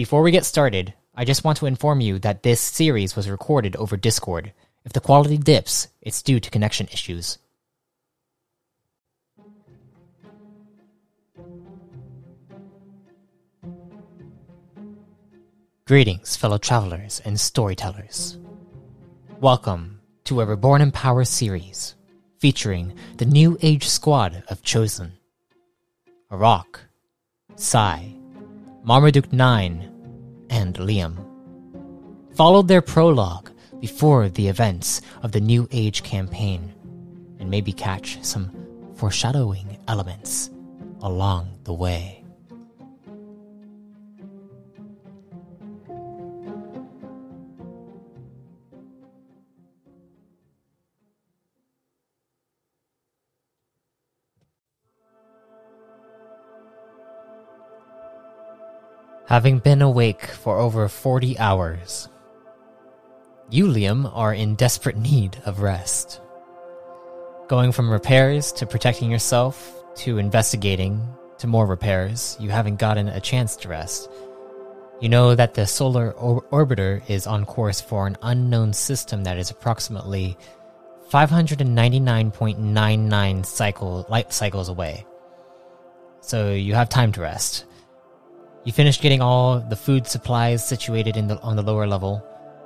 Before we get started, I just want to inform you that this series was recorded over Discord. If the quality dips, it's due to connection issues. Greetings, fellow travelers and storytellers. Welcome to a Reborn in Power series featuring the New Age squad of Chosen Arak, Sai, Marmaduke 9, and Liam. Followed their prologue before the events of the New Age campaign, and maybe catch some foreshadowing elements along the way. Having been awake for over 40 hours, you, Liam, are in desperate need of rest. Going from repairs to protecting yourself to investigating to more repairs, you haven't gotten a chance to rest. You know that the solar or- orbiter is on course for an unknown system that is approximately 599.99 cycle light cycles away. So you have time to rest. You finished getting all the food supplies situated in the on the lower level.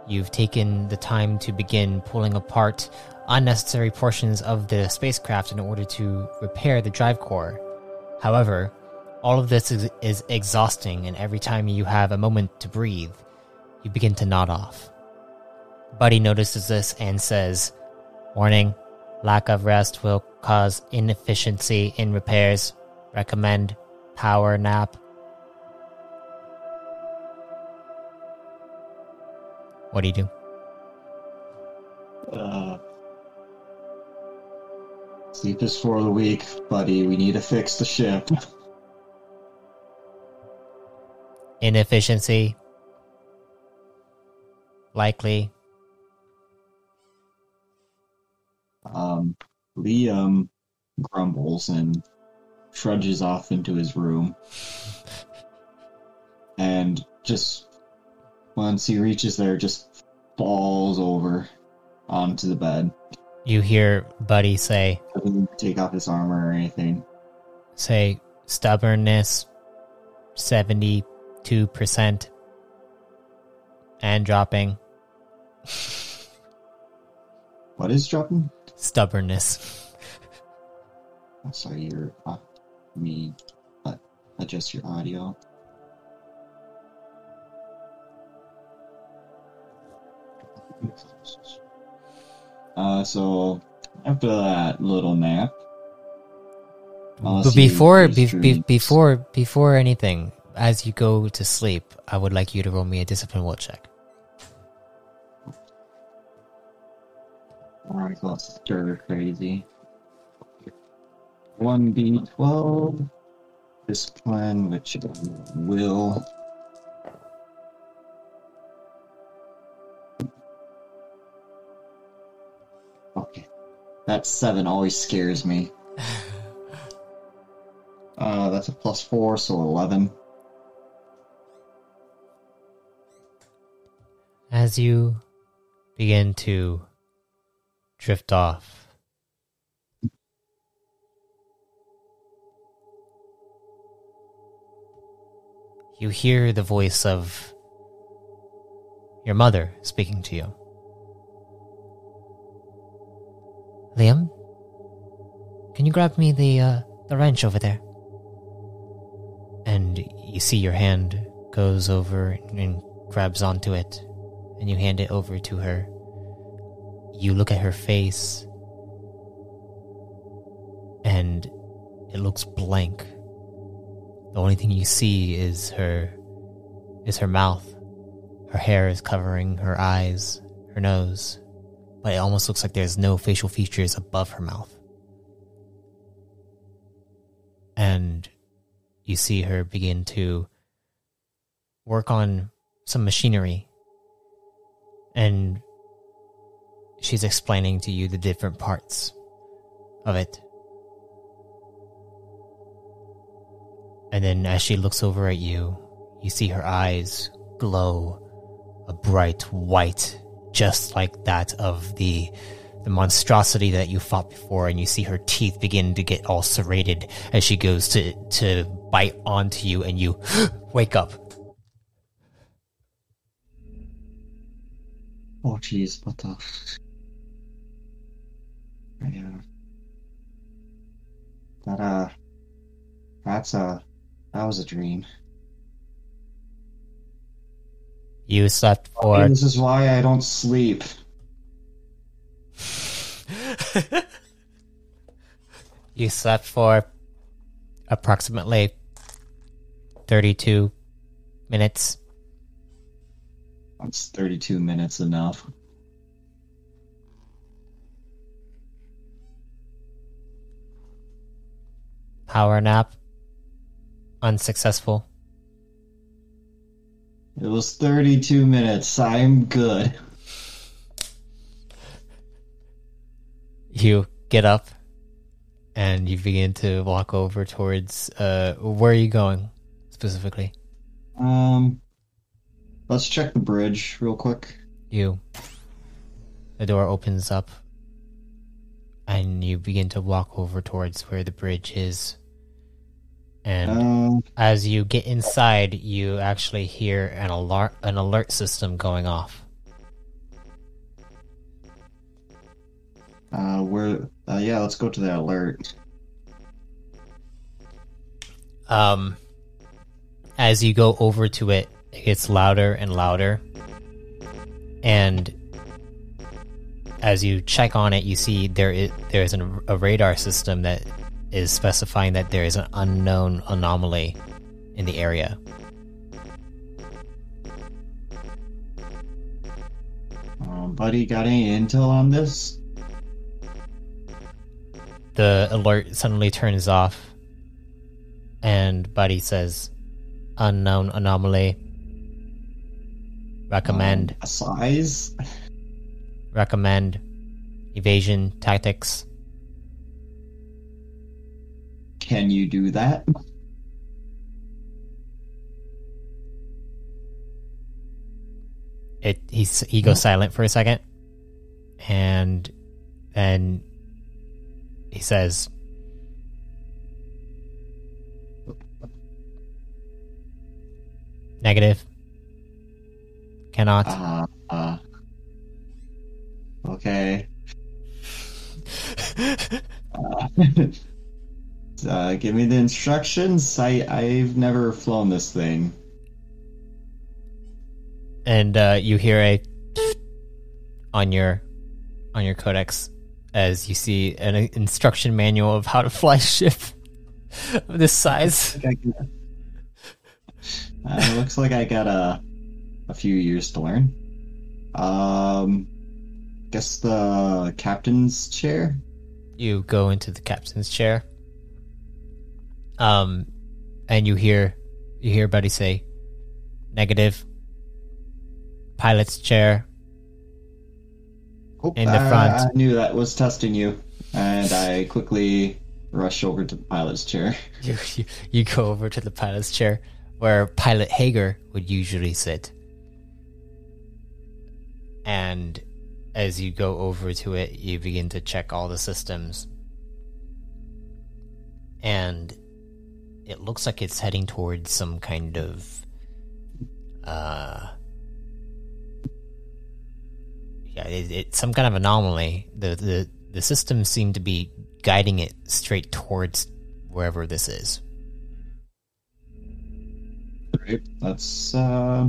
You've taken the time to begin pulling apart unnecessary portions of the spacecraft in order to repair the drive core. However, all of this is, is exhausting, and every time you have a moment to breathe, you begin to nod off. Buddy notices this and says, Warning, lack of rest will cause inefficiency in repairs. Recommend power nap. What do you do? Uh, sleep is for the weak, buddy. We need to fix the ship. Inefficiency. Likely. Um, Liam grumbles and trudges off into his room. And just once he reaches there, just falls over onto the bed. You hear Buddy say, Doesn't take off his armor or anything. say stubbornness 72% and dropping What is dropping? stubbornness. I'm sorry, you're uh, me. Adjust your audio. Uh, so after that little nap, But before be, be, before before anything, as you go to sleep, I would like you to roll me a discipline will check. Alright, go stir crazy. One B twelve. Discipline, which will. That seven always scares me. Uh, that's a plus four, so eleven. As you begin to drift off, you hear the voice of your mother speaking to you. Liam, can you grab me the uh, the wrench over there? And you see your hand goes over and grabs onto it, and you hand it over to her. You look at her face, and it looks blank. The only thing you see is her is her mouth. Her hair is covering her eyes, her nose, but it almost looks like there's no facial features above her mouth. And you see her begin to work on some machinery. And she's explaining to you the different parts of it. And then as she looks over at you, you see her eyes glow a bright white, just like that of the the monstrosity that you fought before, and you see her teeth begin to get all serrated as she goes to to bite onto you, and you wake up. Oh, jeez, what the? Yeah. That, uh, that's a, that was a dream. You slept for This is why I don't sleep. you slept for approximately thirty-two minutes. That's 32 minutes enough. Power nap unsuccessful. It was 32 minutes. I'm good. You get up and you begin to walk over towards uh where are you going specifically? Um, let's check the bridge real quick. You the door opens up and you begin to walk over towards where the bridge is. And Um, as you get inside, you actually hear an alert an alert system going off. uh, where? Uh, yeah, let's go to the alert. Um, as you go over to it, it gets louder and louder. And as you check on it, you see there is there is an, a radar system that is specifying that there is an unknown anomaly in the area. Um, buddy, got any intel on this? The alert suddenly turns off, and Buddy says, "Unknown anomaly. Recommend." Um, size? recommend evasion tactics. Can you do that? It he's he goes silent for a second, and then he says, "Negative. Cannot." Uh, uh, okay. uh, uh, give me the instructions. I I've never flown this thing. and uh, you hear a on your on your codex as you see an instruction manual of how to fly a ship of this size. Uh, it looks like I got a a few years to learn. Um, guess the captain's chair. You go into the captain's chair. Um, and you hear you hear Buddy say, "Negative." Pilot's chair. Oh, In the I- front. I knew that was testing you, and I quickly rush over to the pilot's chair. You, you you go over to the pilot's chair where Pilot Hager would usually sit. And as you go over to it, you begin to check all the systems. And it looks like it's heading towards some kind of uh yeah, it, it's some kind of anomaly. The the the systems seem to be guiding it straight towards wherever this is. Right. Let's uh,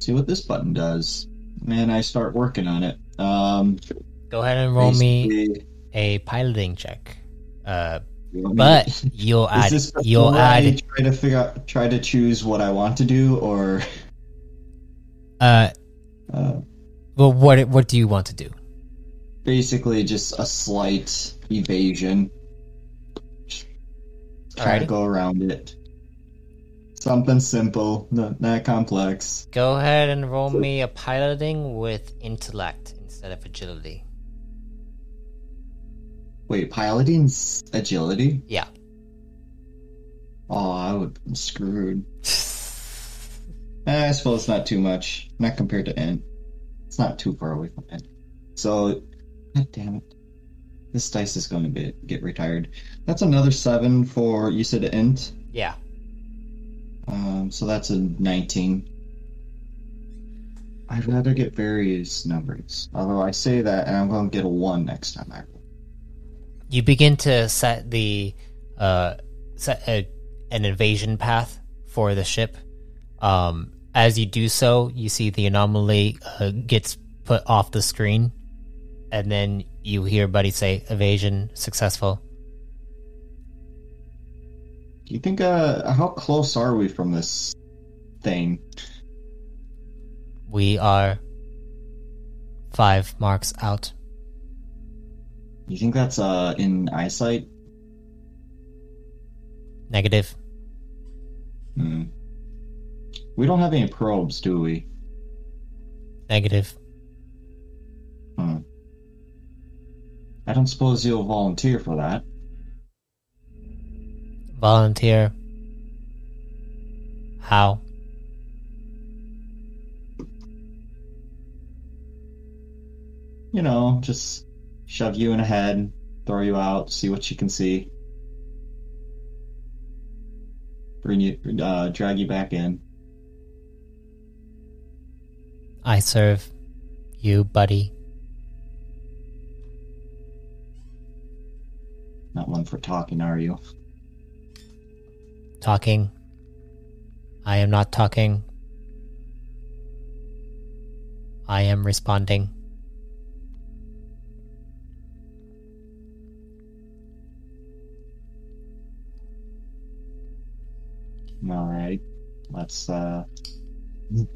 see what this button does. And I start working on it. Um, Go ahead and roll me a piloting check. Uh, you want me- but you'll is add this you'll before I add try to figure out, try to choose what I want to do, or uh uh, well what what do you want to do? basically just a slight evasion. Try to go around it. Something simple, not that complex. Go ahead and roll me a piloting with intellect instead of agility. Wait, piloting's agility? Yeah. Oh, I would be screwed. Eh, I suppose not too much. Not compared to Int. It's not too far away from Int. So, God damn it. This dice is going to be, get retired. That's another 7 for, you said Int? Yeah. Um, so that's a 19. I'd rather get various numbers. Although I say that, and I'm going to get a 1 next time I roll. You begin to set the uh set a, an invasion path for the ship. Um, as you do so, you see the anomaly uh, gets put off the screen, and then you hear Buddy say, "Evasion successful." Do you think, uh, how close are we from this thing? We are five marks out. You think that's, uh, in eyesight? Negative. Hmm. We don't have any probes, do we? Negative. Hmm. I don't suppose you'll volunteer for that. Volunteer. How? You know, just shove you in ahead, throw you out, see what you can see. Bring you, uh, drag you back in. I serve you, buddy. Not one for talking, are you? Talking. I am not talking. I am responding. Alright. Let's, uh.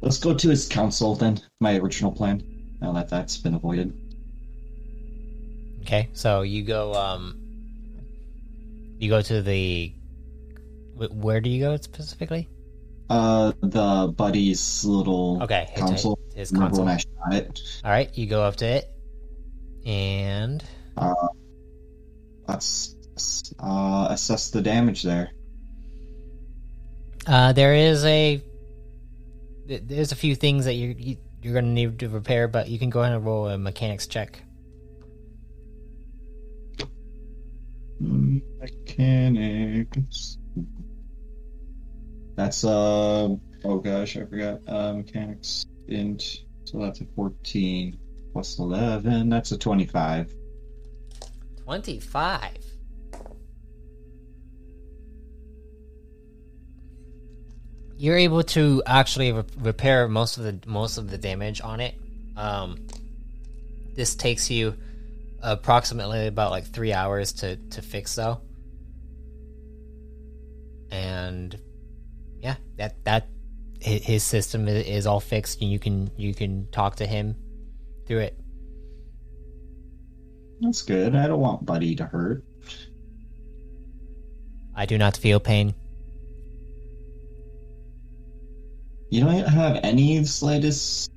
Let's go to his council then. My original plan. Now that that's been avoided. Okay, so you go. Um, you go to the. Where do you go specifically? Uh, the buddy's little Okay, his- council. his Remember when console. I shot it? All right, you go up to it, and Uh, let's uh, assess the damage there. uh, there is a. There's a few things that you're you, you're gonna need to repair, but you can go ahead and roll a mechanics check. Mechanics. That's uh oh gosh, I forgot. Uh mechanics int so that's a fourteen plus eleven, that's a twenty-five. Twenty-five. You're able to actually re- repair most of the most of the damage on it. Um, this takes you approximately about like three hours to to fix, though. And yeah, that that his system is all fixed, and you can you can talk to him through it. That's good. I don't want Buddy to hurt. I do not feel pain. You don't have any slightest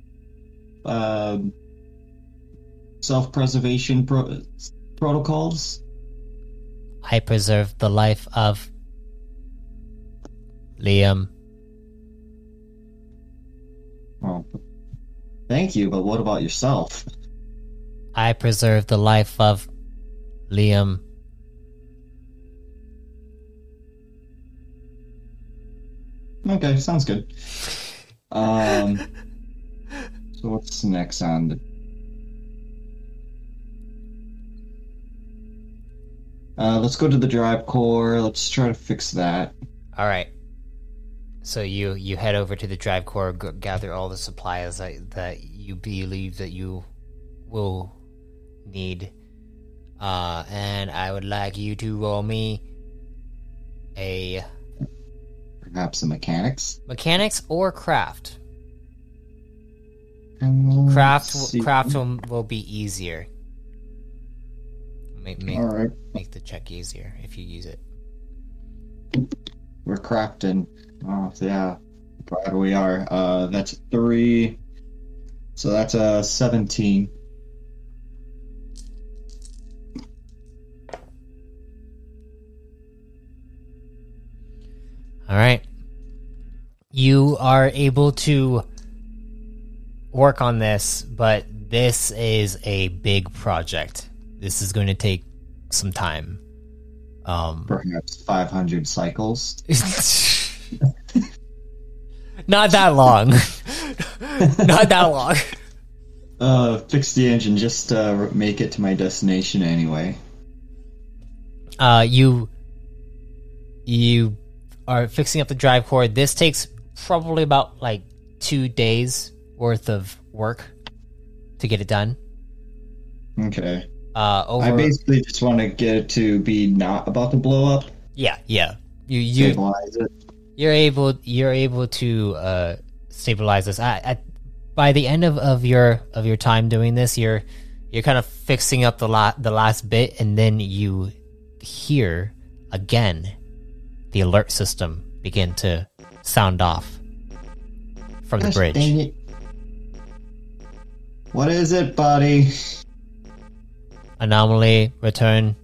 um self-preservation pro- protocols? I preserve the life of Liam. Well, thank you, but what about yourself? I preserve the life of Liam. Okay, sounds good. Um, so what's next on the? Uh, let's go to the drive core. Let's try to fix that. All right. So you you head over to the drive core, g- gather all the supplies that that you believe that you will need, uh, and I would like you to roll me a Perhaps the mechanics. mechanics or craft. Um, Craft see. craft will, will be easier. Make make, All right, make the check easier if you use it. We're crafting. Oh yeah, glad we are. Uh, that's three. So that's a seventeen. All right. You are able to work on this, but this is a big project. This is going to take some time. Um, Perhaps five hundred cycles. not that long. not that long. Uh, fix the engine just to make it to my destination anyway. Uh, you you are fixing up the drive core. This takes probably about like two days worth of work to get it done. Okay. Uh, over I basically just want to get it to be not about to blow up. yeah, yeah. You you Stabilize it. you're able you're able to uh, stabilize this. At, at by the end of, of your of your time doing this, you're you're kind of fixing up the la- the last bit, and then you hear again the alert system begin to sound off from the bridge. dang it. What is it, buddy? Anomaly return.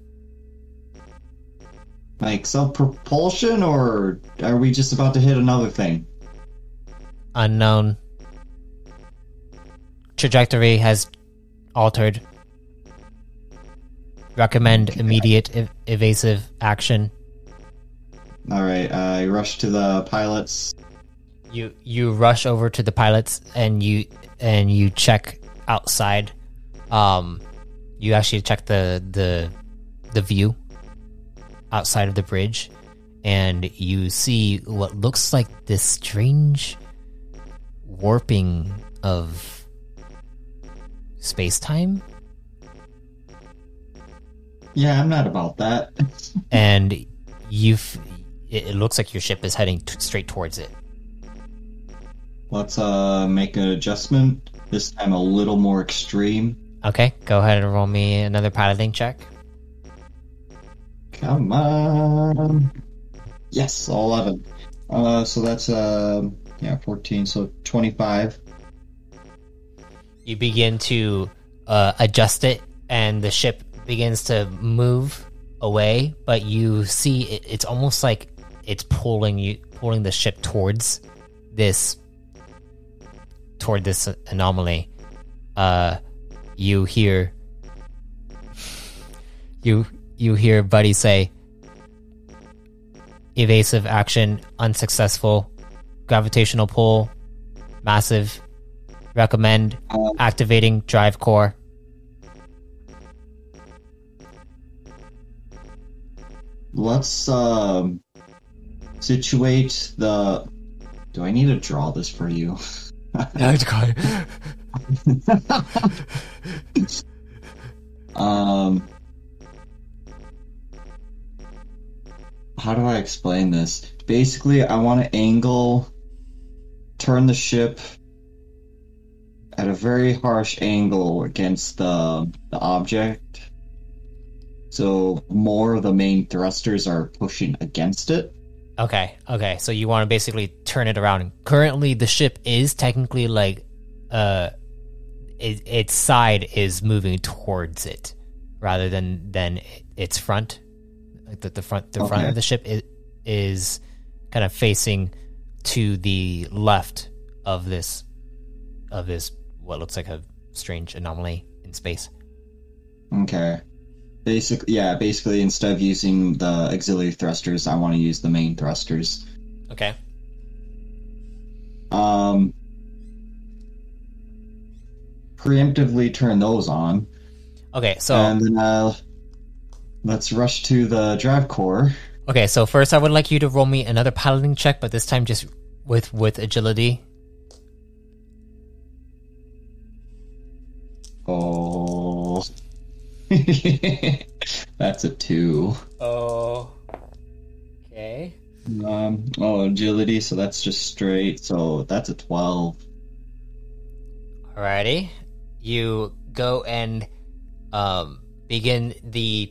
Like self propulsion, or are we just about to hit another thing? Unknown. Trajectory has altered. Recommend immediate ev- evasive action. All right, I rush to the pilots. You you rush over to the pilots and you and you check outside. Um, you actually check the the the view outside of the bridge, and you see what looks like this strange warping of space time, Yeah, I'm not about that. and you've. It, it looks like your ship is heading t- straight towards it. Let's uh make an adjustment. This time a little more extreme. Okay, go ahead and roll me another piloting check. Come on. Yes, eleven. Uh, so that's uh yeah, fourteen. So twenty-five. you begin to uh, adjust it and the ship begins to move away but you see it, it's almost like it's pulling you pulling the ship towards this toward this anomaly uh you hear you you hear buddy say evasive action unsuccessful gravitational pull massive recommend Um, activating drive core. let's um situate the. Do I need to draw this for you? Um, how do I explain this? Basically, I want to angle, turn the ship at a very harsh angle against the the object. So more of the main thrusters are pushing against it. Okay, okay. So you want to basically turn it around. Currently, the ship is technically like, uh, it, its side is moving towards it rather than than its front. Like the, the front, the front of the ship is, is kind of facing to the left of this of this what looks like a strange anomaly in space. Okay. Basically, yeah. Basically, instead of using the auxiliary thrusters, I want to use the main thrusters. Okay. Um, preemptively turn those on, Okay. So and then I'll let's rush to the drive core. Okay, so first I would like you to roll me another piloting check, but this time just with with agility. Oh. That's a two. Oh. Okay. Um, oh, agility, so that's just straight, so that's a 12. Alrighty. You go and um, begin the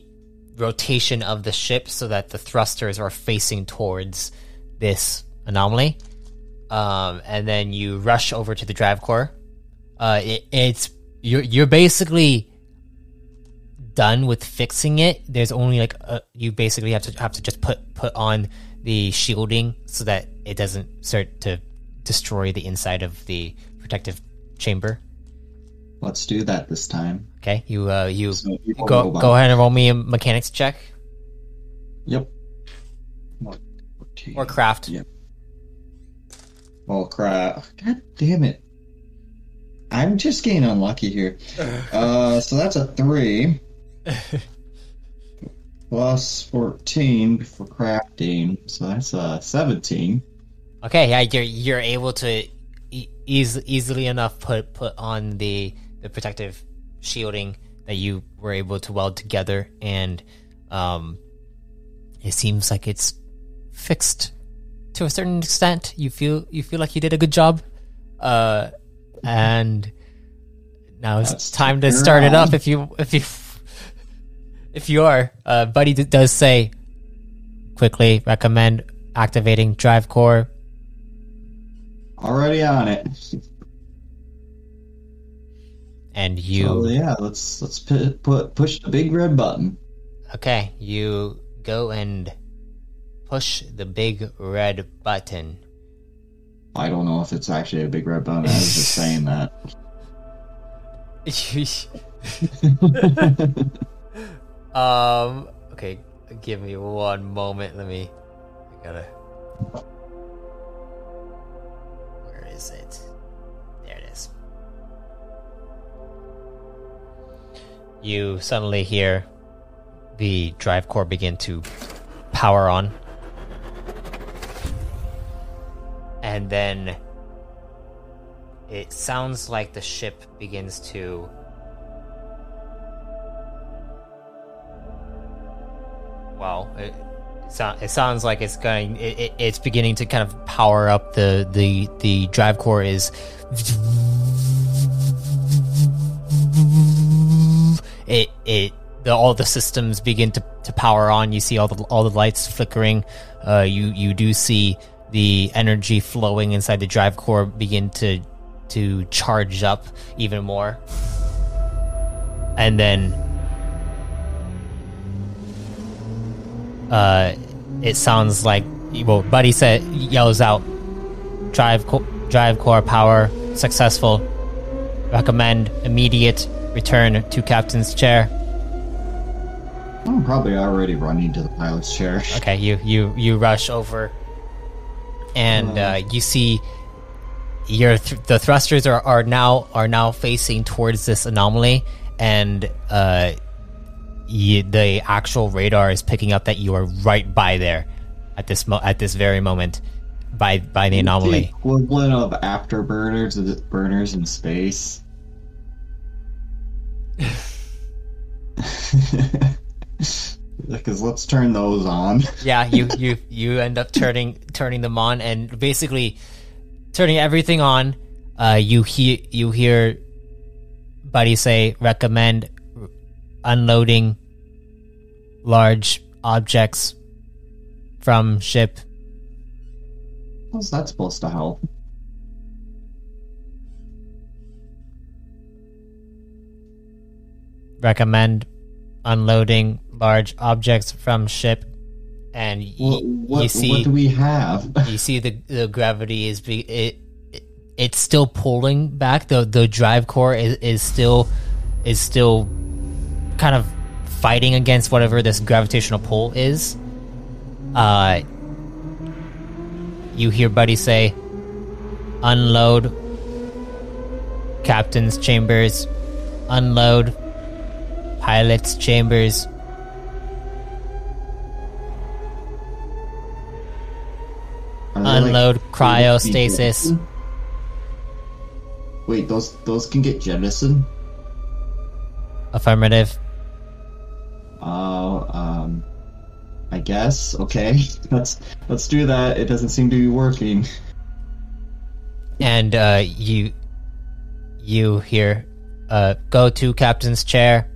rotation of the ship so that the thrusters are facing towards this anomaly. Um, and then you rush over to the drive core. Uh, it, it's you're you're basically done with fixing it. There's only like a, you basically have to have to just put put on the shielding so that it doesn't start to destroy the inside of the protective chamber. Let's do that this time. Okay, you uh you So go go ahead and roll me a mechanics check Yep. or craft. Yeah. Oh crap! God damn it! I'm just getting unlucky here. Uh, so that's a three plus fourteen for crafting, so that's a seventeen. Okay, yeah, you're you're able to e- eas- easily enough put put on the the protective shielding that you were able to weld together, and um, it seems like it's fixed to a certain extent. You feel you feel like you did a good job, uh, and now it's That's time to start it up. If you if you if you are, uh, Buddy d- does say quickly recommend activating drive core Already on it. And you So yeah, let's let's put, put push the big red button. okay you go and push the big red button I don't know if it's actually a big red button. I was just saying that. um okay give me one moment let me i gotta you suddenly hear the drive core begin to power on. And then it sounds like the ship begins to well it, so, it sounds like it's going it, it, it's beginning to kind of power up. The the the drive core is it the, all the systems begin to, to power on. You see all the all the lights flickering. Uh, you you do see the energy flowing inside the drive core begin to to charge up even more. And then uh, it sounds like well, Buddy said yells out, "Drive, co- drive core power successful. Recommend immediate return to captain's chair." I'm probably already running to the pilot's chair. Okay, you you you rush over, and uh, you see your th- the thrusters are, are now are now facing towards this anomaly, and uh, you, the actual radar is picking up that you are right by there at this mo- at this very moment by by the anomaly. The equivalent of afterburners burners in space. Because let's turn those on. yeah, you you you end up turning turning them on and basically turning everything on. Uh, you hear you hear Buddy say recommend unloading large objects from ship. How's that supposed to help? Recommend unloading large objects from ship, and y- What, what, you see what do we have? you see the the gravity is be, it, it it's still pulling back the the drive core is, is still is still kind of fighting against whatever this gravitational pull is uh you hear buddy say unload captain's chambers unload pilot's chambers. Unload like, cryostasis. Wait, those those can get jettisoned. Affirmative. Oh, um, I guess. Okay, let's let's do that. It doesn't seem to be working. And uh, you, you here, uh, go to captain's chair.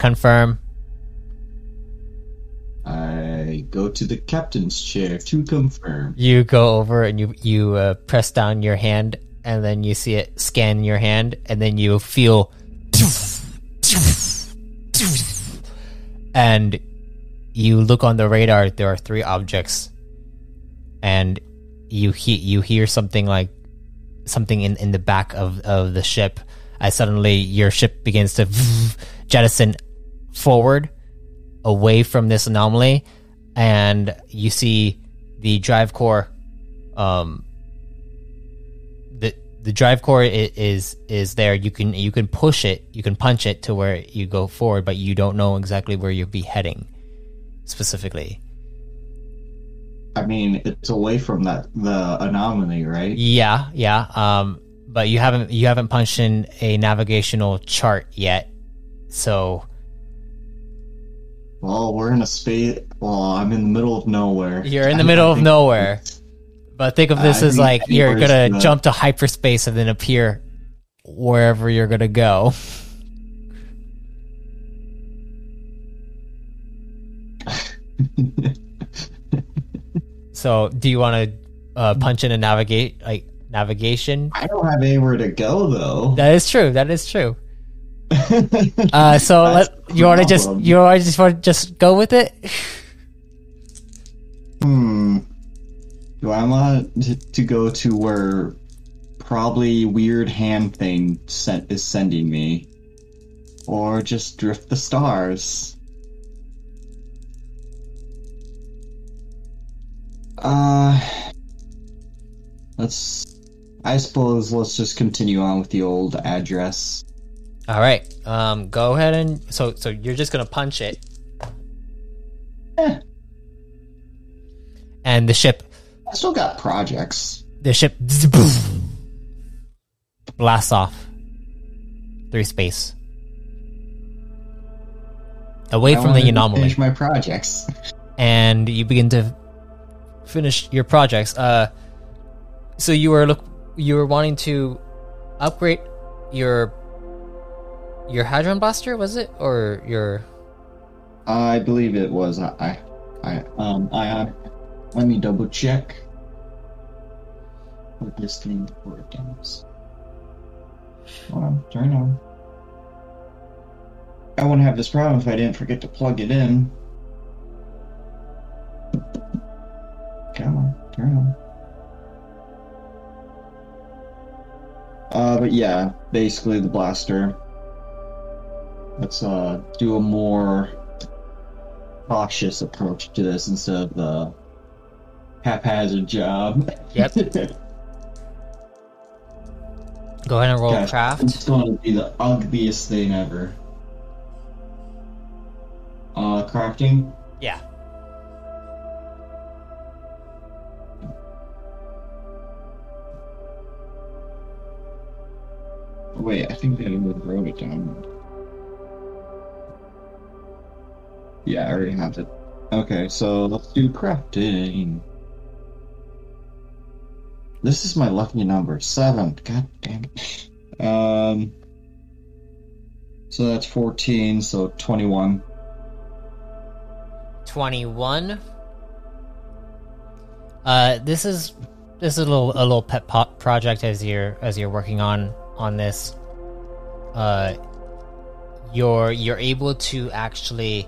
Confirm. I go to the captain's chair to confirm. You go over and you you uh, press down your hand, and then you see it scan your hand, and then you feel, and you look on the radar. There are three objects, and you he- you hear something like something in, in the back of, of the ship. As suddenly your ship begins to jettison forward away from this anomaly, and you see the drive core. Um, the the drive core is is there. You can you can push it, you can punch it to where you go forward, but you don't know exactly where you'll be heading specifically. I mean, it's away from that the anomaly, right? Yeah, yeah. Um, but you haven't you haven't punched in a navigational chart yet, so Well, we're in a space. Well, I'm in the middle of nowhere. you're in the I- middle of nowhere. But think of this I as like you're gonna jump to hyperspace and then appear wherever you're gonna go. So, do you want to uh, punch in a navigate like navigation? I don't have anywhere to go though. That is true. That is true. Uh, so let you want to just you want to just want just go with it. Hmm. Do I want to, to go to where probably weird hand thing sent is sending me, or just drift the stars? Uh, let's. I suppose let's just continue on with the old address. All right. Um, go ahead and so so you're just gonna punch it, Eh, and the ship I still got projects. the ship blasts off through space away I from the anomaly, Finish my projects. and you begin to finish your projects. Uh, so you were look you were wanting to upgrade your your hadron blaster, was it, or your I believe it was I, I, um, I. Let me double check. What this thing for demos. Hold on, turn on. I wouldn't have this problem if I didn't forget to plug it in. Come on, turn on. Uh, but yeah, basically the blaster. Let's uh do a more cautious approach to this instead of the haphazard job. Yep. go ahead and roll Gosh, craft? It's going to be the ugliest thing ever. Uh, crafting. Yeah. Wait, I think I wrote it down. Yeah, I already have it. Okay, so let's do crafting. This is my lucky number, seven. God damn it. Um, so that's 14, so 21. 21 uh this is this is a little a little pet pop project as you're as you're working on on this uh you're you're able to actually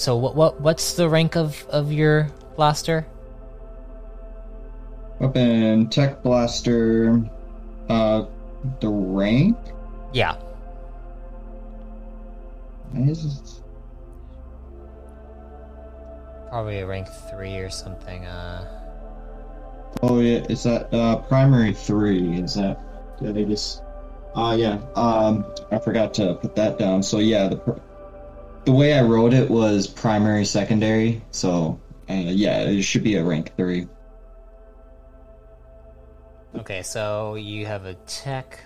so what what what's the rank of of your blaster Weapon, Tech Blaster, uh, the rank? yeah Is it- probably a rank 3 or something uh Oh yeah, is that uh primary three? Is that did I just? Uh yeah. Um, I forgot to put that down. So yeah, the the way I wrote it was primary secondary. So Uh, yeah, it should be a rank three. Okay, so you have a tech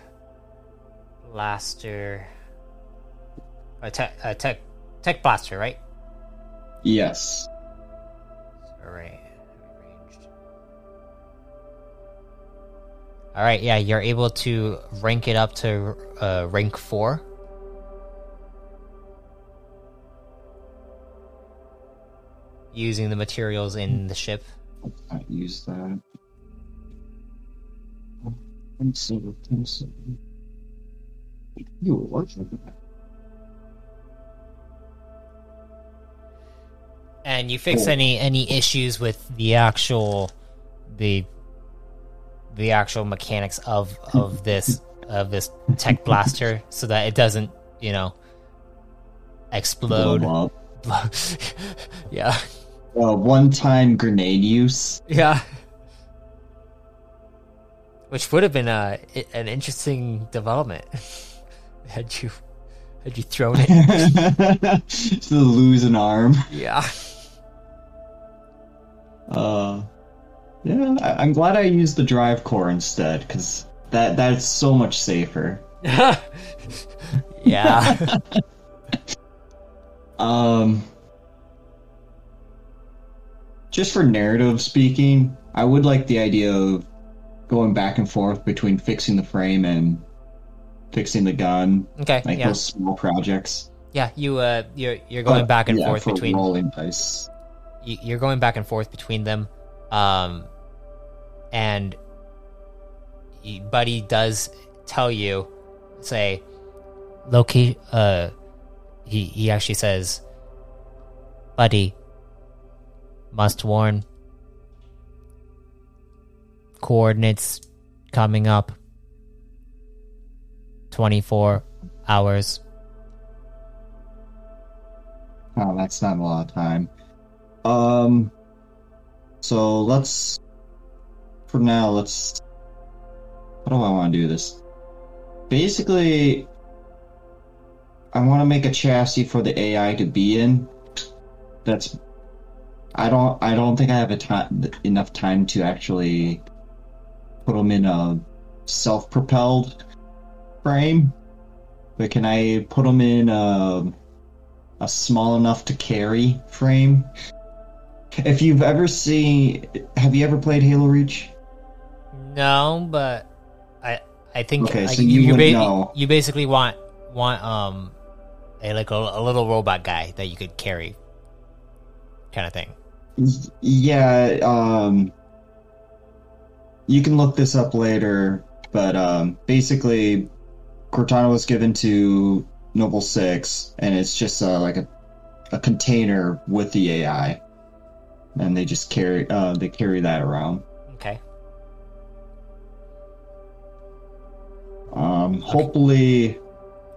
blaster, a tech, a tech, tech blaster, right? Yes. All right. All right. yeah, you're able to rank it up to uh, rank four. Using the materials in the ship. I use that. Pencil, pencil. You what? and you fix Cool. any any issues with the actual the the actual mechanics of of this of this tech blaster so that it doesn't you know explode yeah Uh, one-time grenade use. yeah which would have been a an interesting development had you had you thrown it to lose an arm. yeah Uh, yeah, I, I'm glad I used the drive core instead because that that's so much safer. yeah Um, just for narrative speaking, I would like the idea of going back and forth between fixing the frame and fixing the gun, okay like yeah those small projects. yeah you uh you're you're going But, back and yeah, forth for between rolling dice. you're going back and forth between them um and buddy does tell you say Loki. uh he he actually says buddy must warn coordinates coming up 24 hours Oh, that's not a lot of time. Um, so let's, for now, let's, how do I want to do this? Basically, I want to make a chassis for the AI to be in. That's, I don't, I don't think I have a time, enough time to actually put them in a self-propelled frame. But can I put them in a a small enough to carry frame. If you've ever seen, have you ever played Halo Reach? No, but I I think Okay, like, so you would ba- know. you basically want want um a like a, a little robot guy that you could carry, kind of thing. Yeah, um, you can look this up later, but um, basically, Cortana was given to Noble Six, and it's just uh, like a a container with the AI, and they just carry uh, they carry that around. Okay. Um, hopefully,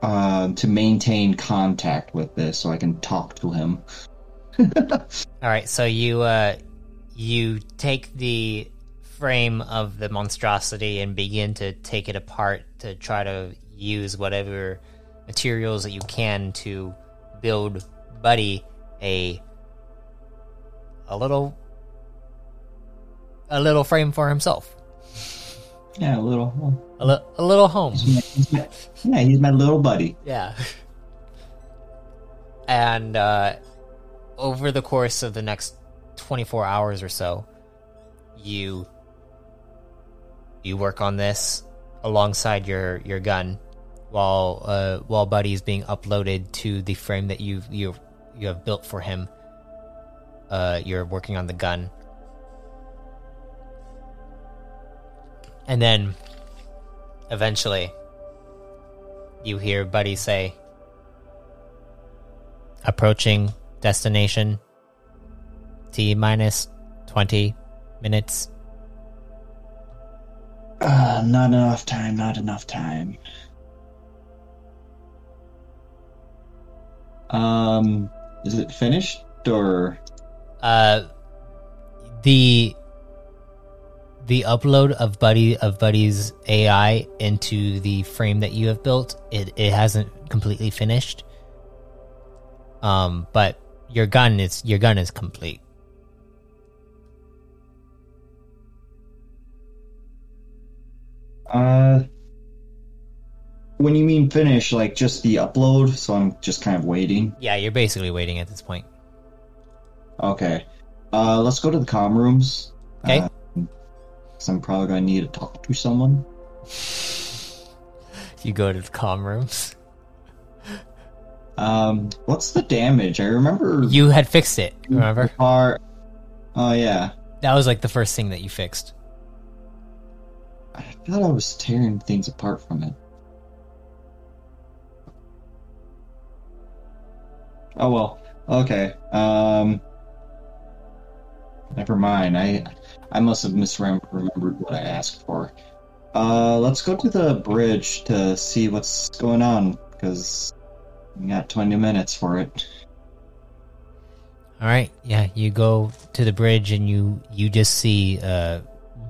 uh, to maintain contact with this, so I can talk to him. All right. So you uh you take the frame of the monstrosity and begin to take it apart to try to use whatever materials that you can to build Buddy a a little a little frame for himself. Yeah, a little. A, li- a little home. He's my, yeah, he's my little buddy. Yeah. And uh, over the course of the next 24 hours or so, you you work on this alongside your your gun while uh, while Buddy is being uploaded to the frame that you you you have built for him. Uh, you're working on the gun. And then eventually you hear Buddy say, approaching destination, T minus 20 minutes. Uh, not enough time. Not enough time. Um, is it finished or? Uh, the the upload of Buddy of Buddy's AI into the frame that you have built, it, it hasn't completely finished. Um, but your gun is your gun is complete. Uh, when you mean finish, like just the upload, so I'm just kind of waiting. Yeah, you're basically waiting at this point. Okay. Uh, let's go to the com rooms. Okay. Uh, I'm probably gonna need to talk to someone. you go to the com rooms. Um, what's the damage? I remember You had fixed it, remember? the car. Oh yeah, That was like the first thing that you fixed. I thought I was tearing things apart from it. Oh well. Okay. Um. Never mind. I I must have misremembered what I asked for. Uh, let's go to the bridge to see what's going on because we got 20 minutes for it. All right, yeah, you go to the bridge and you you just see uh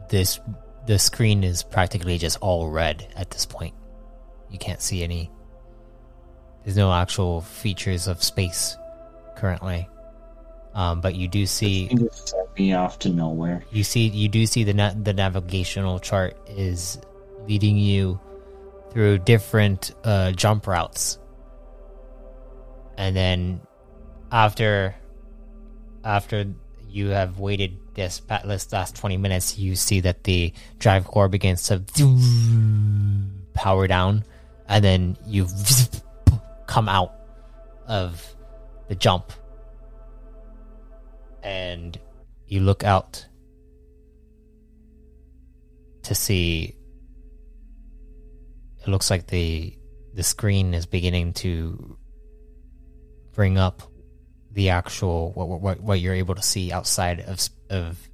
this the screen is practically just all red at this point. You can't see any. There's no actual features of space currently, um, but you do see me off to nowhere. you see you do see the na- the navigational chart is leading you through different uh, jump routes and then after after you have waited this last 20 minutes you see that the drive core begins to power down. And then you come out of the jump. And you look out to see it looks like the the screen is beginning to bring up the actual what what, what you're able to see outside of of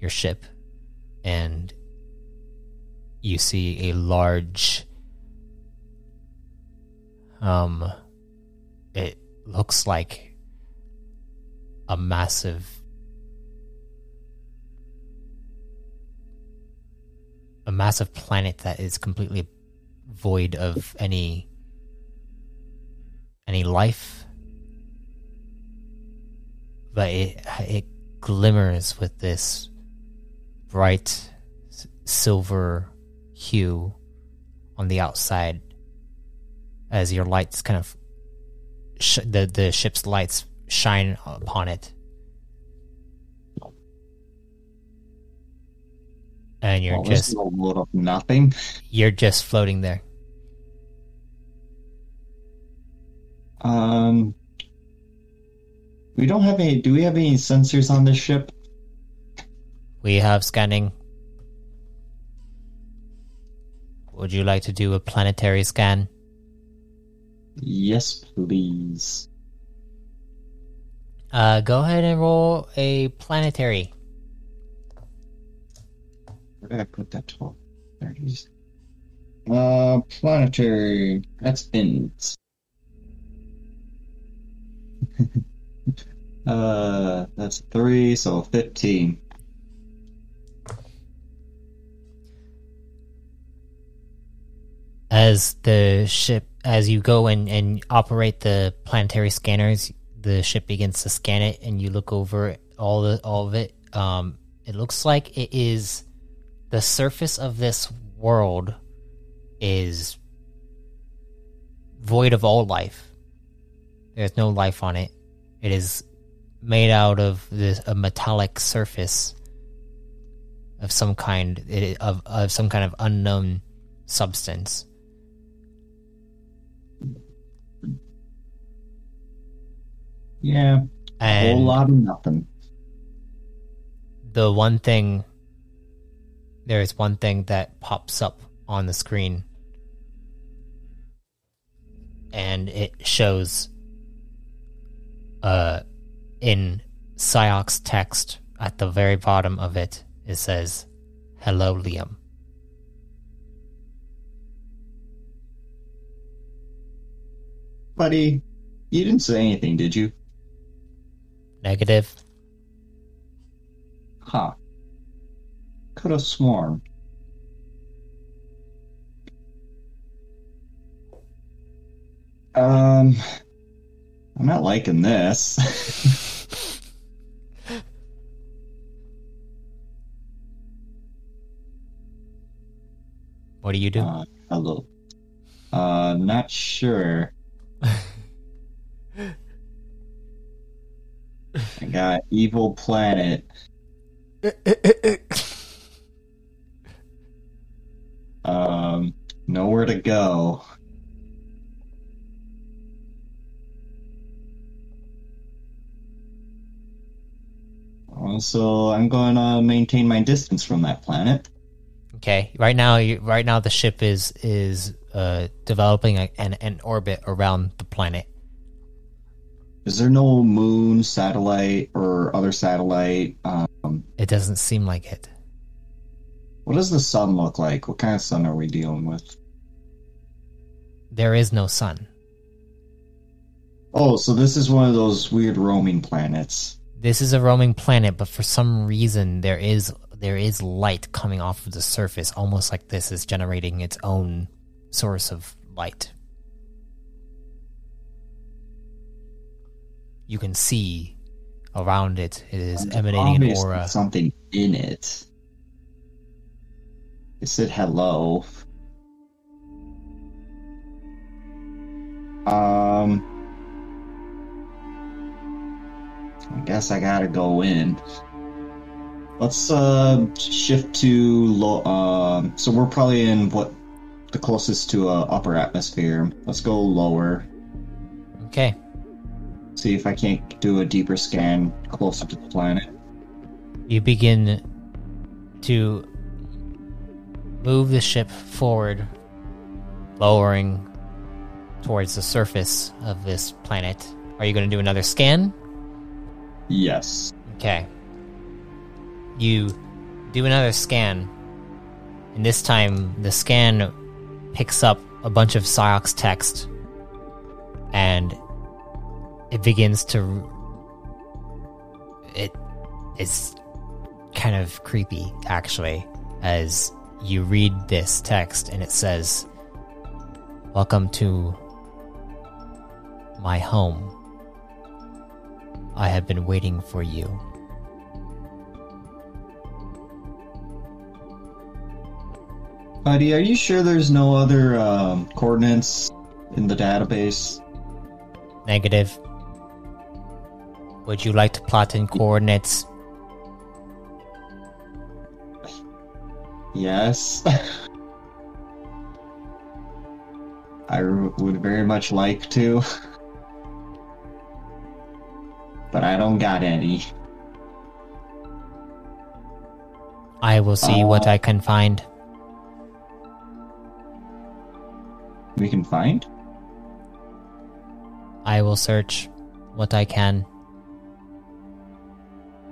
your ship. And you see a large um it looks like a massive a massive planet that is completely void of any any life but it it glimmers with this bright silver hue on the outside as your lights kind of sh- the the ship's lights shine upon it and you're Well, just is load of nothing. you're just floating there Um, we don't have any. Do we have any sensors on this ship? we have scanning would you like to do a planetary scan Yes, please. uh go ahead and roll a planetary Where did I put that twelve? There it is. Uh, planetary. That's ins. uh, that's three, so fifteen. as the ship as you go and, and operate the planetary scanners the ship begins to scan it and you look over all the all of it. Um it looks like it is the surface of this world is void of all life. There's no life on it. It is made out of this a metallic surface of some kind it, of of some kind of unknown substance. Yeah, a whole lot of nothing. the one thing there is one thing that pops up on the screen. And it shows uh in Psyox text at the very bottom of it it says hello Liam Buddy, you didn't say anything, did you? negative Huh. Could have sworn. Um, I'm not liking this. What do you do? Uh, hello. Uh, not sure. I got evil planet. Um, nowhere to go. Also, I'm going to maintain my distance from that planet. Okay. Right now, you, right now the ship is is uh, developing a, an an orbit around the planet. Is there no moon, satellite, or other satellite? Um, It doesn't seem like it. what does the sun look like? What kind of sun are we dealing with? There is no sun. Oh, so this is one of those weird roaming planets. This is a roaming planet, but for some reason there is there is light coming off of the surface, almost like this is generating its own source of light. You can see around it; it is emanating an aura. Something in it. It said hello. Um. I guess I gotta go in. Let's uh shift to low. Um, so we're probably in what the closest to uh, upper atmosphere. Let's go lower. Okay, See if I can't do a deeper scan closer to the planet. you begin to move the ship forward, lowering towards the surface of this planet. Are you going to do another scan? Yes. Okay. You do another scan, and this time the scan picks up a bunch of Psyox text, and it begins to. It is kind of creepy, actually, as you read this text, and it says, Welcome to my home. I have been waiting for you. Buddy, are you sure there's no other um, coordinates in the database? Negative. Would you like to plot in coordinates? Yes. I would very much like to. But I don't got any. I will see what Uh, I can find. We can find? I will search what I can.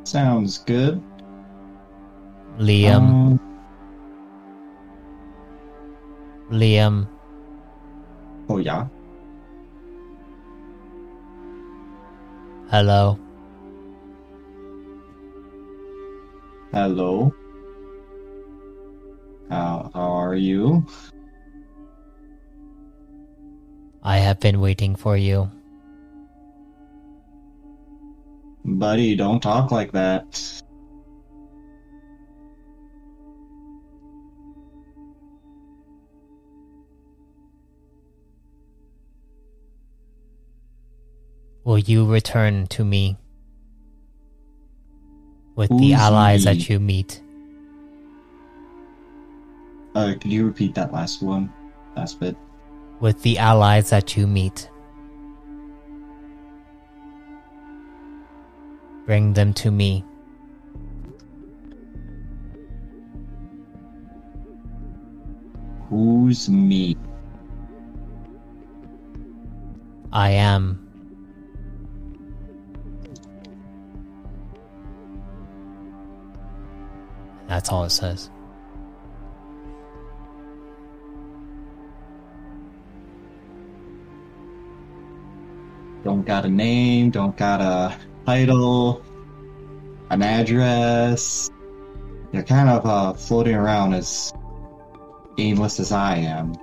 Sounds good. Liam, Um, Liam, oh, yeah. Hello. Hello. How, how are you? I have been waiting for you. Buddy, don't talk like that. Will you return to me with the allies me? that you meet? Uh, could you repeat that last one? Last bit? With the allies that you meet. Bring them to me. Who's me? I am. That's all it says. Don't got a name, don't got a title, an address. You're kind of uh, floating around as aimless as I am.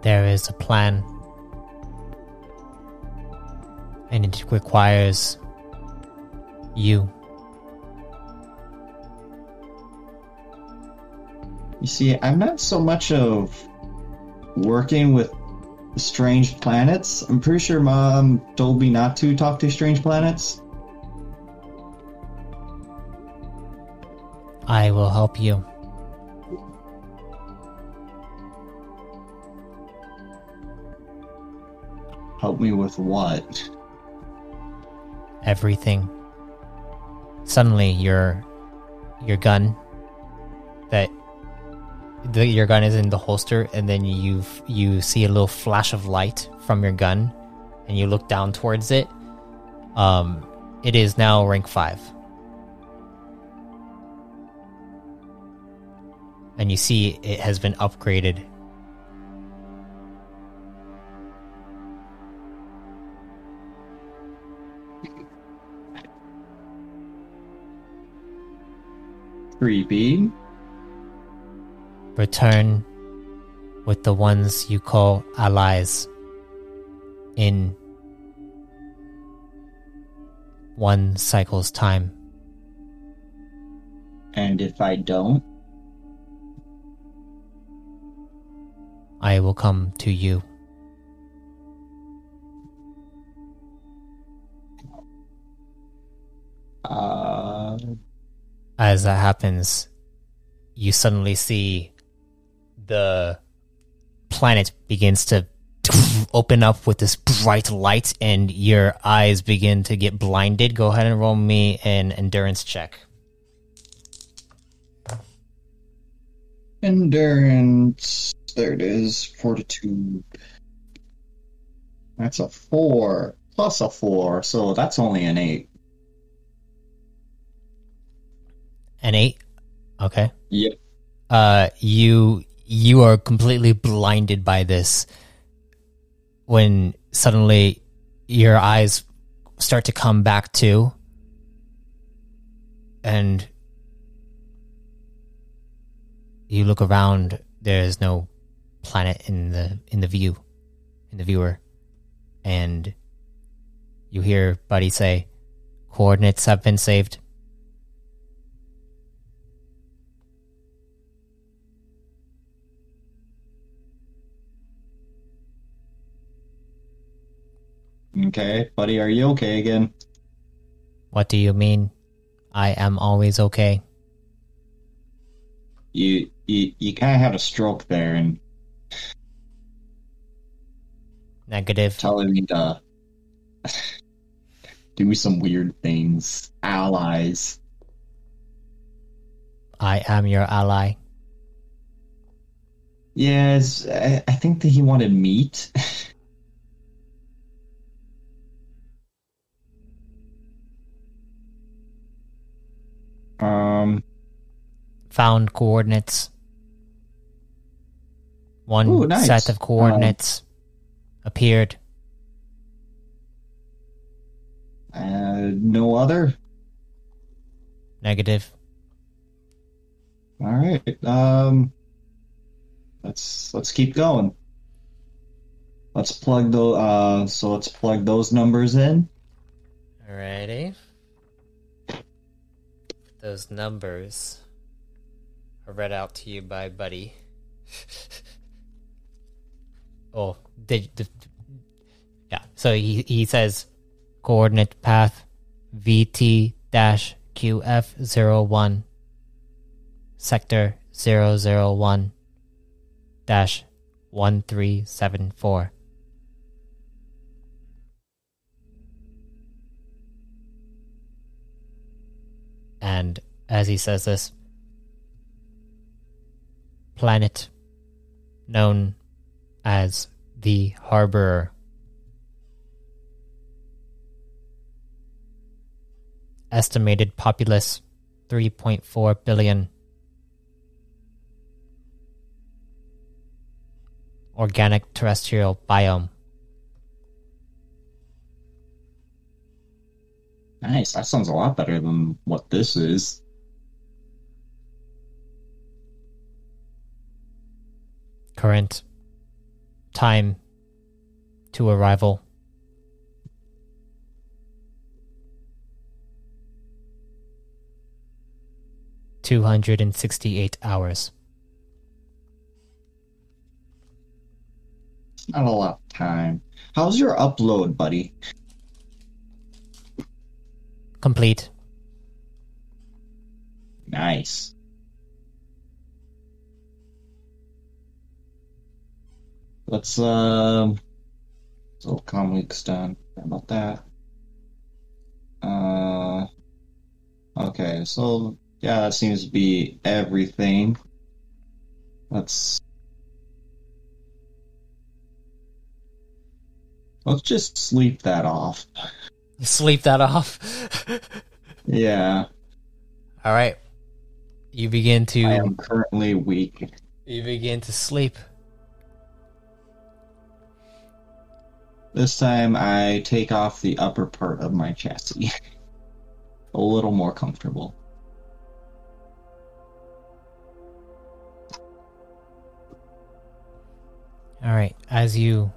There is a plan. And it requires you. You see, I'm not so much of working with strange planets. I'm pretty sure mom told me not to talk to strange planets. I will help you. Help me with what? Everything. Suddenly, your your gun that the, your gun is in the holster, and then you you see a little flash of light from your gun, and you look down towards it. Um, it is now rank five, and you see it has been upgraded. Creepy. Return with the ones you call allies in one cycle's time. And if I don't, I will come to you. uh, As that happens, you suddenly see the planet begins to open up with this bright light and your eyes begin to get blinded. Go ahead and roll me an endurance check. endurance. There it is. Fortitude. That's a four plus a four, so that's only an eight. An 8. Okay. Yep. uh you you are completely blinded by this when suddenly your eyes start to come back to and you look around there's no planet in the in the view in the viewer. And you hear buddy say coordinates have been saved Okay, buddy, are you okay again? what do you mean i am always okay You you you kind of had a stroke there and negative telling me to do some weird things. Allies. I am your ally. Yes, I, I think that he wanted meat. um. Found coordinates. One Ooh, nice. set of coordinates appeared. Uh, no other. Negative. All right. Um. Let's let's keep going. Let's plug the uh. So let's plug those numbers in. Alrighty. Those numbers are read out to you by Buddy. oh, did, did, yeah. So he he says coordinate path VT dash QF zero one sector zero zero one dash one three seven four. And as he says this, planet known as the Harborer. Estimated populace 3.4 billion. Organic terrestrial biome. Nice. That sounds a lot better than what this is. Current time to arrival. Two hundred and sixty eight hours. Not a lot of time. How's your upload, buddy? Complete. Nice. Let's um. So com week's done. About that? Uh. Okay, so yeah, that seems to be everything. Let's. Let's just sleep that off. You sleep that off. Yeah, All right. You begin to I am currently weak. you begin to sleep. This time I take off the upper part of my chassis. A little more comfortable. All right. As you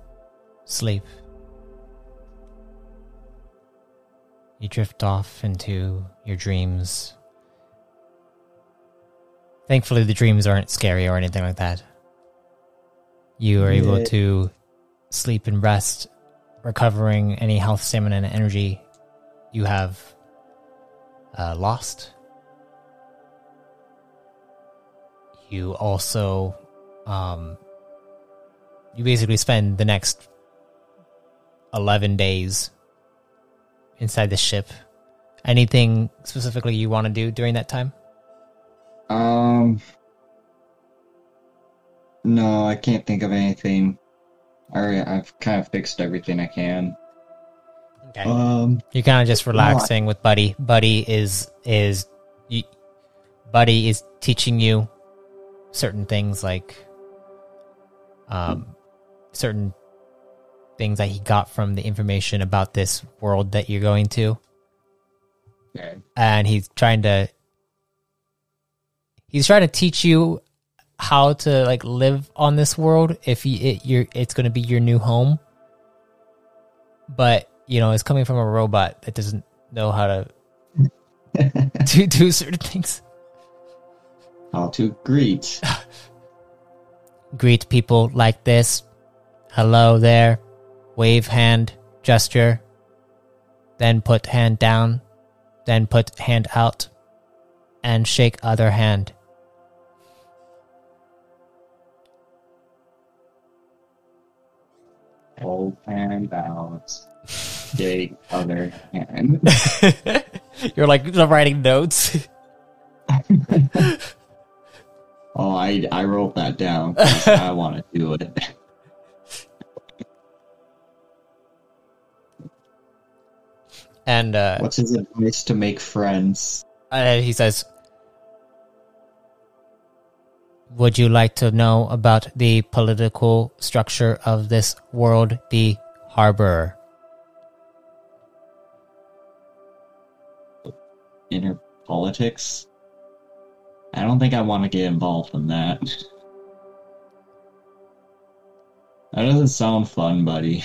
sleep, you drift off into your dreams. Thankfully, the dreams aren't scary or anything like that. You are able to sleep and rest, recovering any health, stamina, and energy you have uh, lost. You also, um, you basically spend the next 11 days inside the ship. Anything specifically you want to do during that time? Um. No, I can't think of anything. Alright, I've kind of fixed everything I can. Okay. Um. You're kind of just relaxing with Buddy. Buddy is is you, Buddy is teaching you certain things like um certain things that he got from the information about this world that you're going to. Okay. and he's trying to he's trying to teach you how to like live on this world if you it, you're it's going to be your new home. But you know it's coming from a robot that doesn't know how to do do certain things. How to greet. greet people like this. Hello there wave hand gesture then put hand down then put hand out and shake other hand Hold hand out. Shake other hand. You're like writing notes. Oh, I I wrote that down. I want to do it. And uh, What's his advice to make friends? uh, he says, Would you like to know about the political structure of this world, the harbor? Inner politics? I don't think I want to get involved in that. That doesn't sound fun, buddy.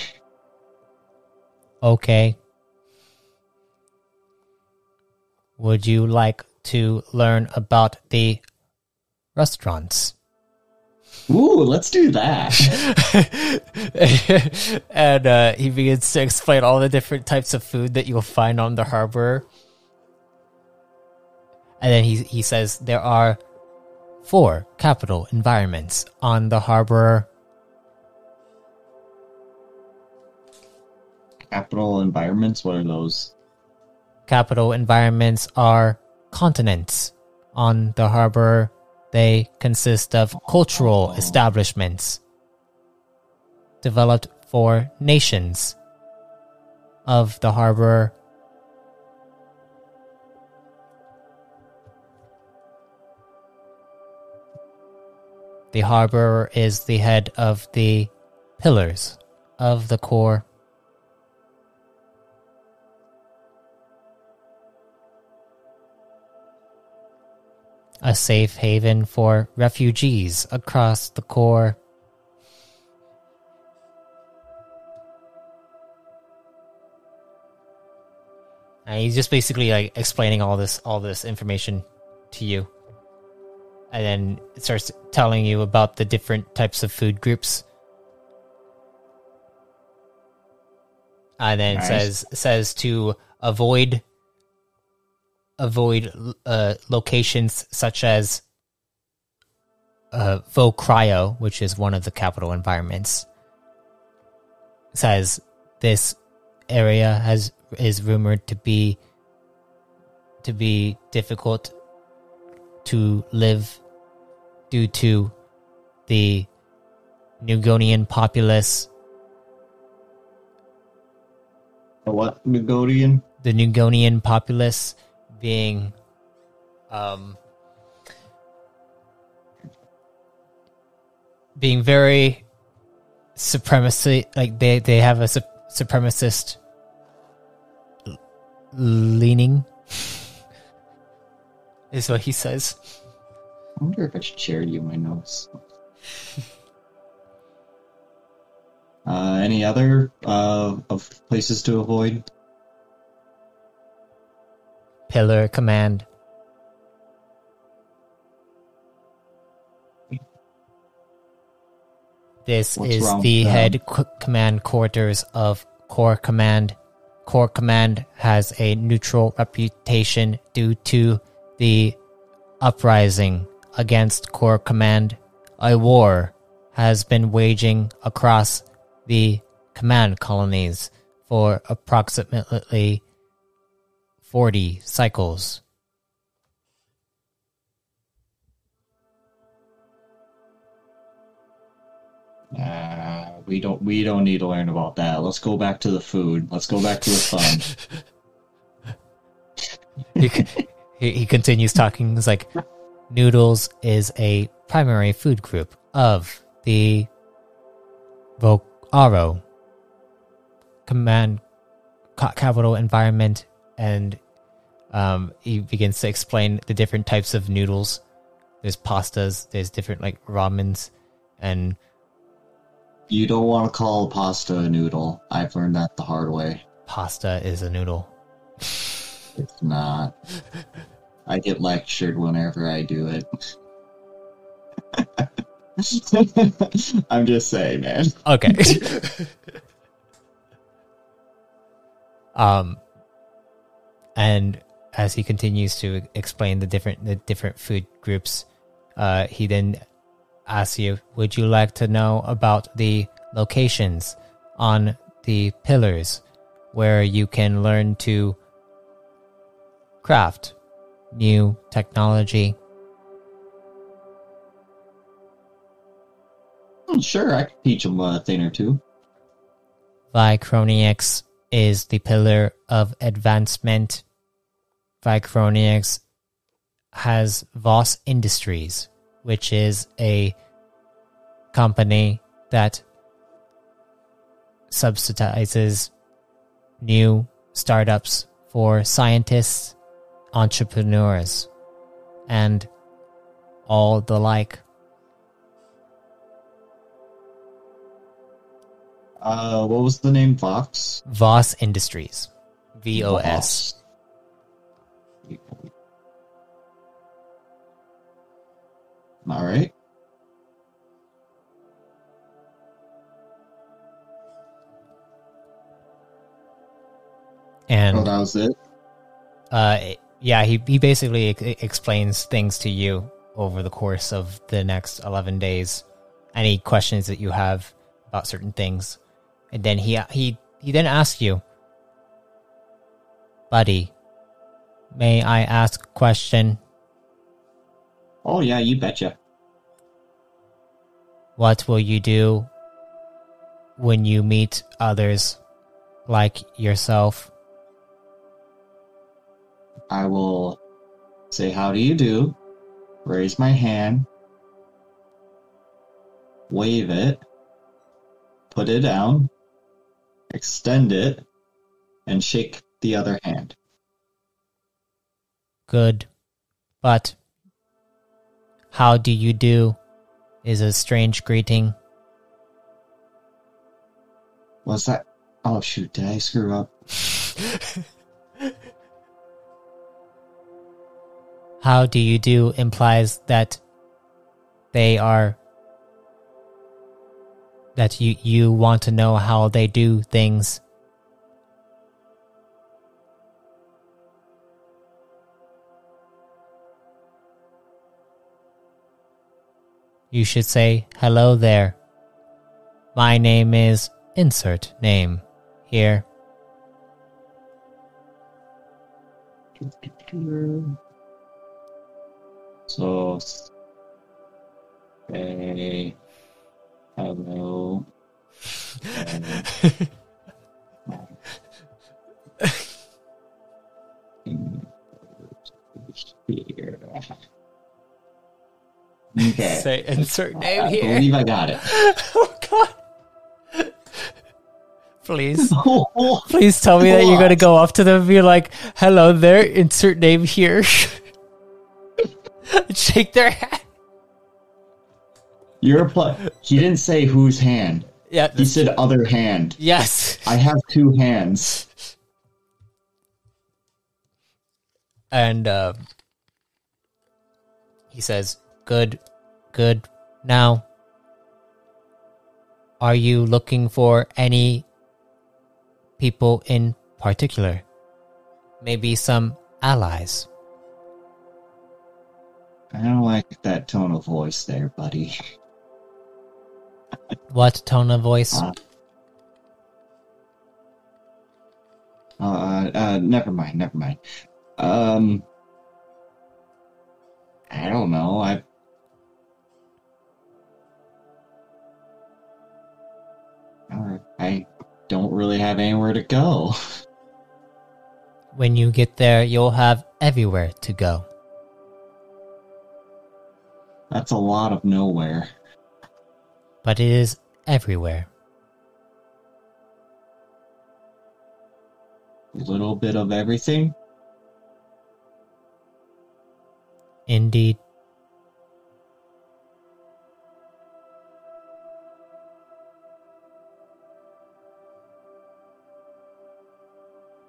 Okay. Would you like to learn about the restaurants? Ooh, let's do that. and uh, he begins to explain all the different types of food that you'll find on the harbor. And then he he says there are four capital environments on the harbor. Capital environments, what are those? Capital environments are continents on the harbor. They consist of cultural establishments developed for nations of the harbor. The harbor is the head of the pillars of the core. A safe haven for refugees across the core. And he's just basically like explaining all this all this information to you. And then it starts telling you about the different types of food groups. and then Nice. says says to avoid avoid uh, locations such as uh, Vocryo, which is one of the capital environments. Says this area has is rumored to be to be difficult to live due to the Nugonian populace A What Nugodian? the Nugonian populace being um, being very supremacy like they they have a su- supremacist leaning is what he says I wonder if I should share you my notes. uh, any other uh, of places to avoid? Pillar command This What's is the head qu- command quarters of Core Command. Core Command has a neutral reputation due to the uprising against Core Command. A war has been waging across the command colonies for approximately 40 cycles. Uh, we don't. We don't need to learn about that. Let's go back to the food. Let's go back to the fun. he, he continues talking. He's like, noodles is a primary food group of the Vocaro command capital environment, and um, he begins to explain the different types of noodles. There's pastas. There's different like ramens, and you don't want to call pasta a noodle. I've learned that the hard way. pasta is a noodle. It's not. I get lectured whenever I do it. I'm just saying, man. Okay. um, and as he continues to explain the different the different food groups, uh, he then asks you, "Would you like to know about the locations on the pillars where you can learn to craft new technology?" Hmm, Sure, I could teach them a thing or two. Vicronics is the pillar of advancement. Vicronics has Voss Industries, which is a company that subsidizes new startups for scientists, entrepreneurs, and all the like. Uh, what was the name? Vox. Voss Industries. V O S. All right. And Oh, that was it. uh yeah he, he basically e- explains things to you over the course of the next 11 days any questions that you have about certain things and then he he he then asks you buddy may i ask a question Oh yeah, you betcha. what will you do when you meet others like yourself I will say how do you do, raise my hand, wave it, put it down, extend it, and shake the other hand. Good. But how do you do is a strange greeting. What's that? Oh shoot, did I screw up? How do you do implies that they are that you you want to know how they do things you should say, Hello there. My name is insert name here. So, say hello. here. Okay. Say insert name I here. believe I got it. oh god. Please. Oh, Please tell me that you're gonna go up to them and be like, hello there, insert name here. Shake their hand. You're a pl- He didn't say whose hand. Yeah. He said other hand. yes. I have two hands. And uh, he says, Good, good. Now, are you looking for any people in particular? Maybe some allies? I don't like that tone of voice there, buddy. What tone of voice? Uh, Uh, uh, never mind, never mind. Um, I don't know. I Uh, I don't really have anywhere to go. When you get there, you'll have everywhere to go. That's a lot of nowhere. But it is everywhere. A little bit of everything. Indeed.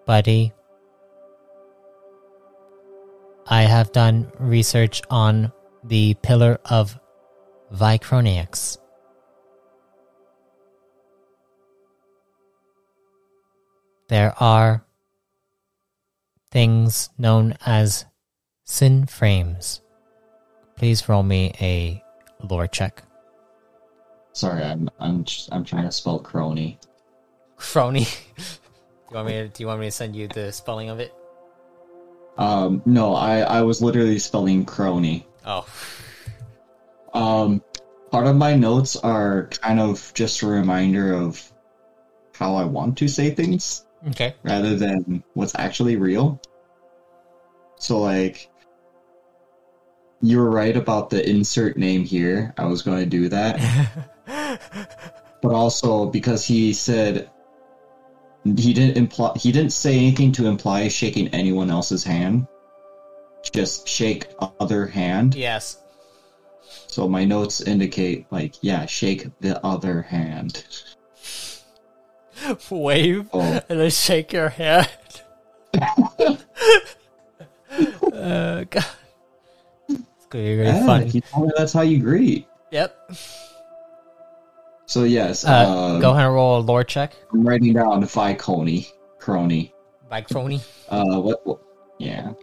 Buddy, I have done research on the pillar of Vicroniax. There are things known as sin frames. Please roll me a lore check. Sorry, I'm I'm I'm trying to spell crony. Crony. do you want me to, do you want me to send you the spelling of it? Um, no, I I was literally spelling crony. Oh. Um, part of my notes are kind of just a reminder of how I want to say things Okay. rather than what's actually real. So, like, you were right about the insert name here. I was going to do that. but also because he said he didn't imply he didn't say anything to imply shaking anyone else's hand. Just shake other hand. yes. So my notes indicate like, yeah, shake the other hand. Wave Oh. and then shake your head. uh, God. It's gonna be really Yeah, fun. me that's how you greet. Yep. So yes, Uh, um, go ahead and roll a lore check I'm writing down Viconi, crony. by Crony. Uh, what, what? Yeah.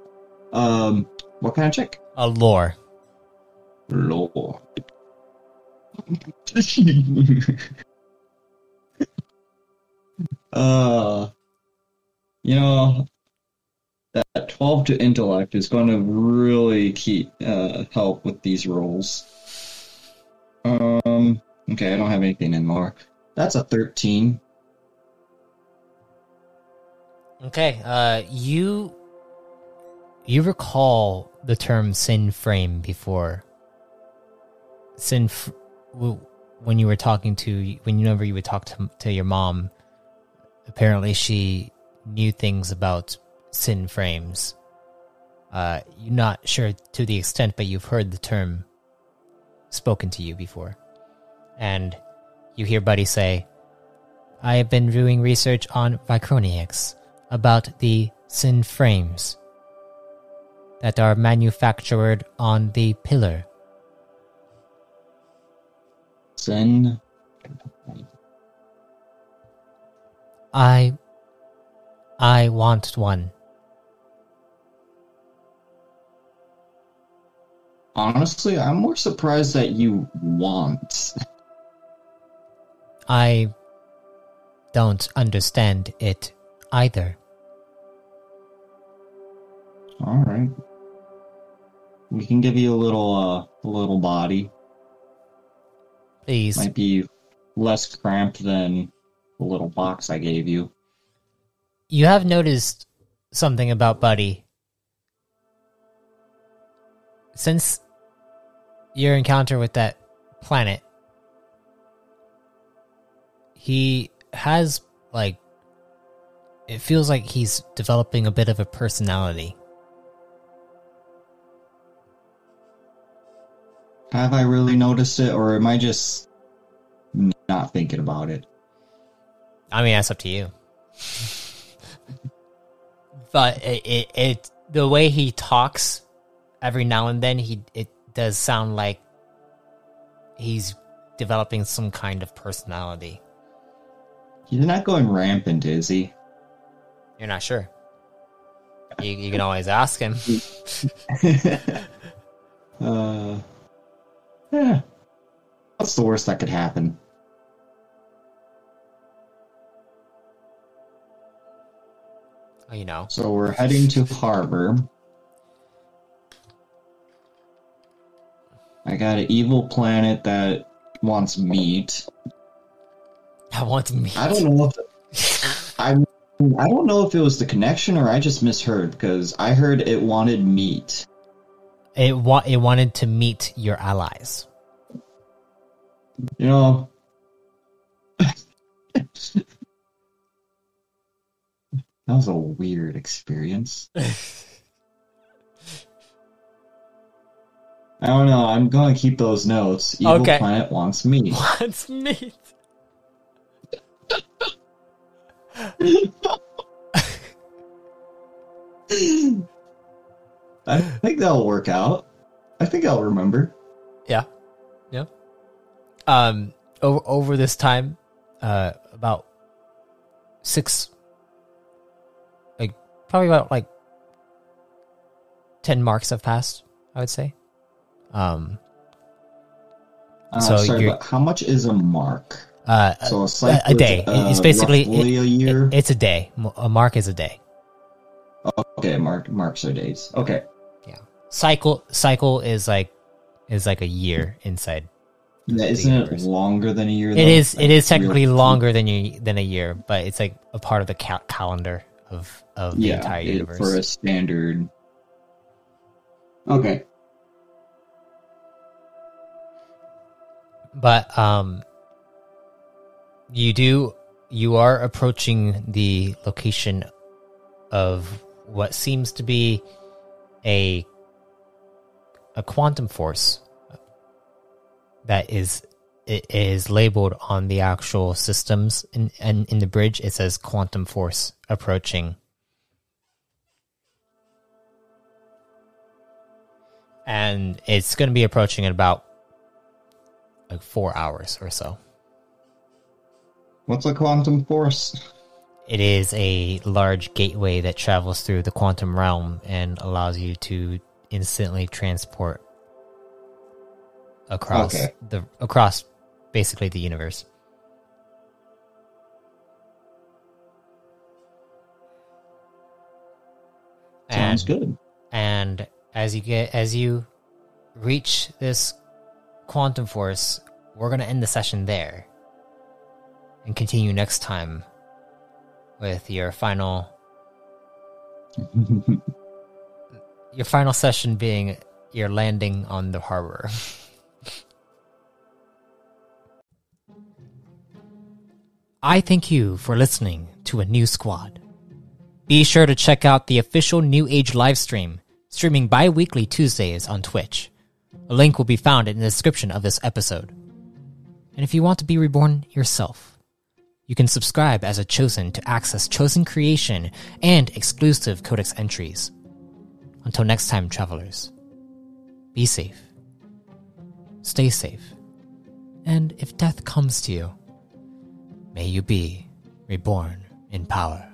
Um, what kind of check? A lore. Lore. uh, you know, that 12 to intellect is going to really keep, uh, help with these rolls. Um, okay, I don't have anything in lore. That's a 13. Okay. Uh, you you recall the term sin frame before? Sin when you were talking to when you whenever you would talk to to your mom. Apparently, she knew things about sin frames. Uh, you're not sure to the extent, but you've heard the term spoken to you before, and you hear Buddy say, "I have been doing research on Vicroniax about the sin frames that are manufactured on the pillar. Sin. I I want one. Honestly, I'm more surprised that you want. I don't understand it either. All right. We can give you a little, uh, a little body. Please. Might be less cramped than the little box I gave you. You have noticed something about Buddy. Since your encounter with that planet, he has, like, it feels like he's developing a bit of a personality. Have I really noticed it, or am I just not thinking about it? I mean, that's up to you. but it, it, it, the way he talks, every now and then, he it does sound like he's developing some kind of personality. He's not going rampant, is he? You're not sure. You, you can always ask him. uh, yeah. What's the worst that could happen? Oh, you know. So we're heading to harbor. I got an evil planet that wants meat. I want meat. I don't know if I I don't know if it was the connection or I just misheard because I heard it wanted meat. It wa- it wanted to meet your allies. You know, that was a weird experience. I don't know. I'm going to keep those notes. Evil Okay. Planet wants meat. Wants meat. I think that'll work out. I think I'll remember. Yeah. Yeah. Um over over this time, uh about six like probably about like ten marks have passed, I would say. Um Uh, So sorry, but how much is a mark? Uh So a, a day. uh, it's basically it- a year. it- it's a day. A mark is a day. okay, mark marks are days. Okay, Yeah. Cycle cycle is like is like a year inside. yeah, isn't it longer than a year? It though? is Like, it is technically longer than you than a year, but it's like a part of the cal- calendar of of the Yeah, entire it- universe. for a standard. Okay. but um you do you are approaching the location of what seems to be a a quantum force that is it is labeled on the actual systems in, in in the bridge. It says quantum force approaching. And it's going to be approaching in about like 4 hours or so What's a quantum force? It is a large gateway that travels through the quantum realm and allows you to instantly transport across Okay. the across basically the universe. Sounds And, good. and as you get as you reach this quantum force, we're going to end the session there and continue next time with your final your final session being your landing on the harbor. I thank you for listening to a new squad. Be sure to check out the official New Age livestream, streaming bi weekly Tuesdays on Twitch. A link will be found in the description of this episode. And if you want to be reborn yourself, you can subscribe as a chosen to access chosen creation and exclusive codex entries. Until next time, travelers, be safe, stay safe, and if death comes to you, may you be reborn in power.